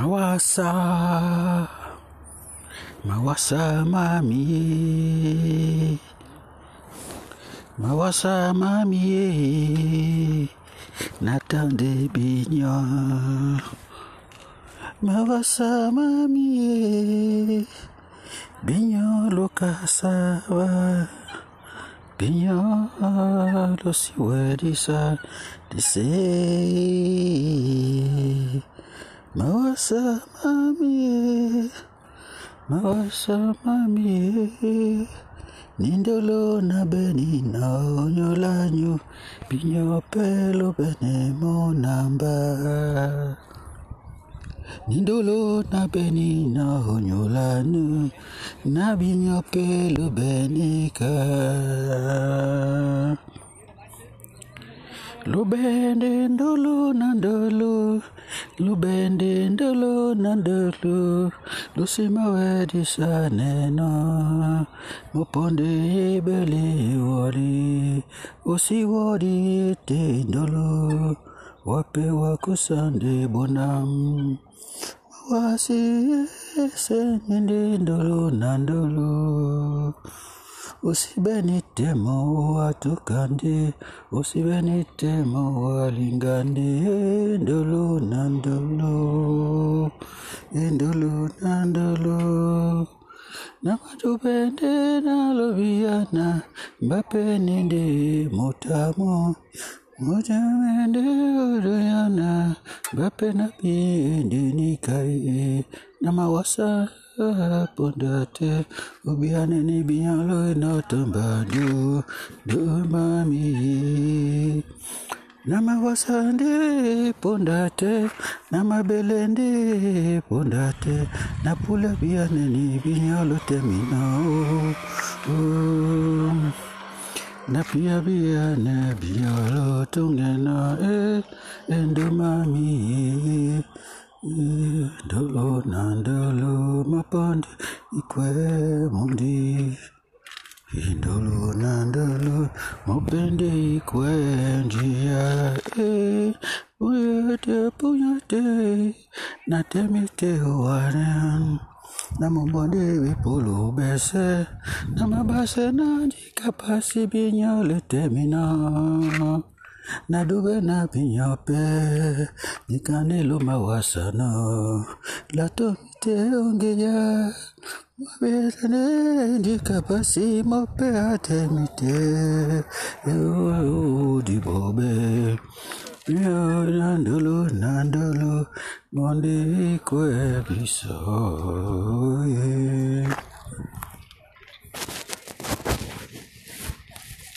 Mawasa, mawasa mami, mawasa mami, natande binyo. Mawasa mami, binyo lokasawa, binyo lo siwadisa, dise. Mawasa mami, mawasa mami, nindolo na beni na onyolanyu, binyo pelo bene mo namba. Nindolo na beni na onyolanu, na binyo pelo bene ka. Lubende ndolo na ndolo, lubende ndolo na ndolo, lusima wedi saneno, moponde ebele wali, osi wadi te ndolo, wape wakusande bonam, wasi senyende ndolo na ndolo. Usibenite mo watukande, usibenite mo walingande, ndolo na ndolo, ndolo na ndolo. Na. Lobiana, mbape ninde mutamo, mutamende oduyana, mbape na binde nikai, namawasa pondate, ubiane ni bialo no tambadu, do mami. Nama pondate, nama belende pondate, na pula biane ni bialo temino. Oh. Na pia bia na tungena eh endo mami eh dolo mapande ikwe mundi. Indolo nandolo mopende ikwe njia eh. Puyete puyete na temite waran na mambonde wipolo bese na mabase na dikapasi binyole temina. Na dube na pinyope nikanelo mawasano lato mite ongeya mabesane dikapasi mope atemite yo dibobe yo nandolo nandolo monde kwe biso yeah.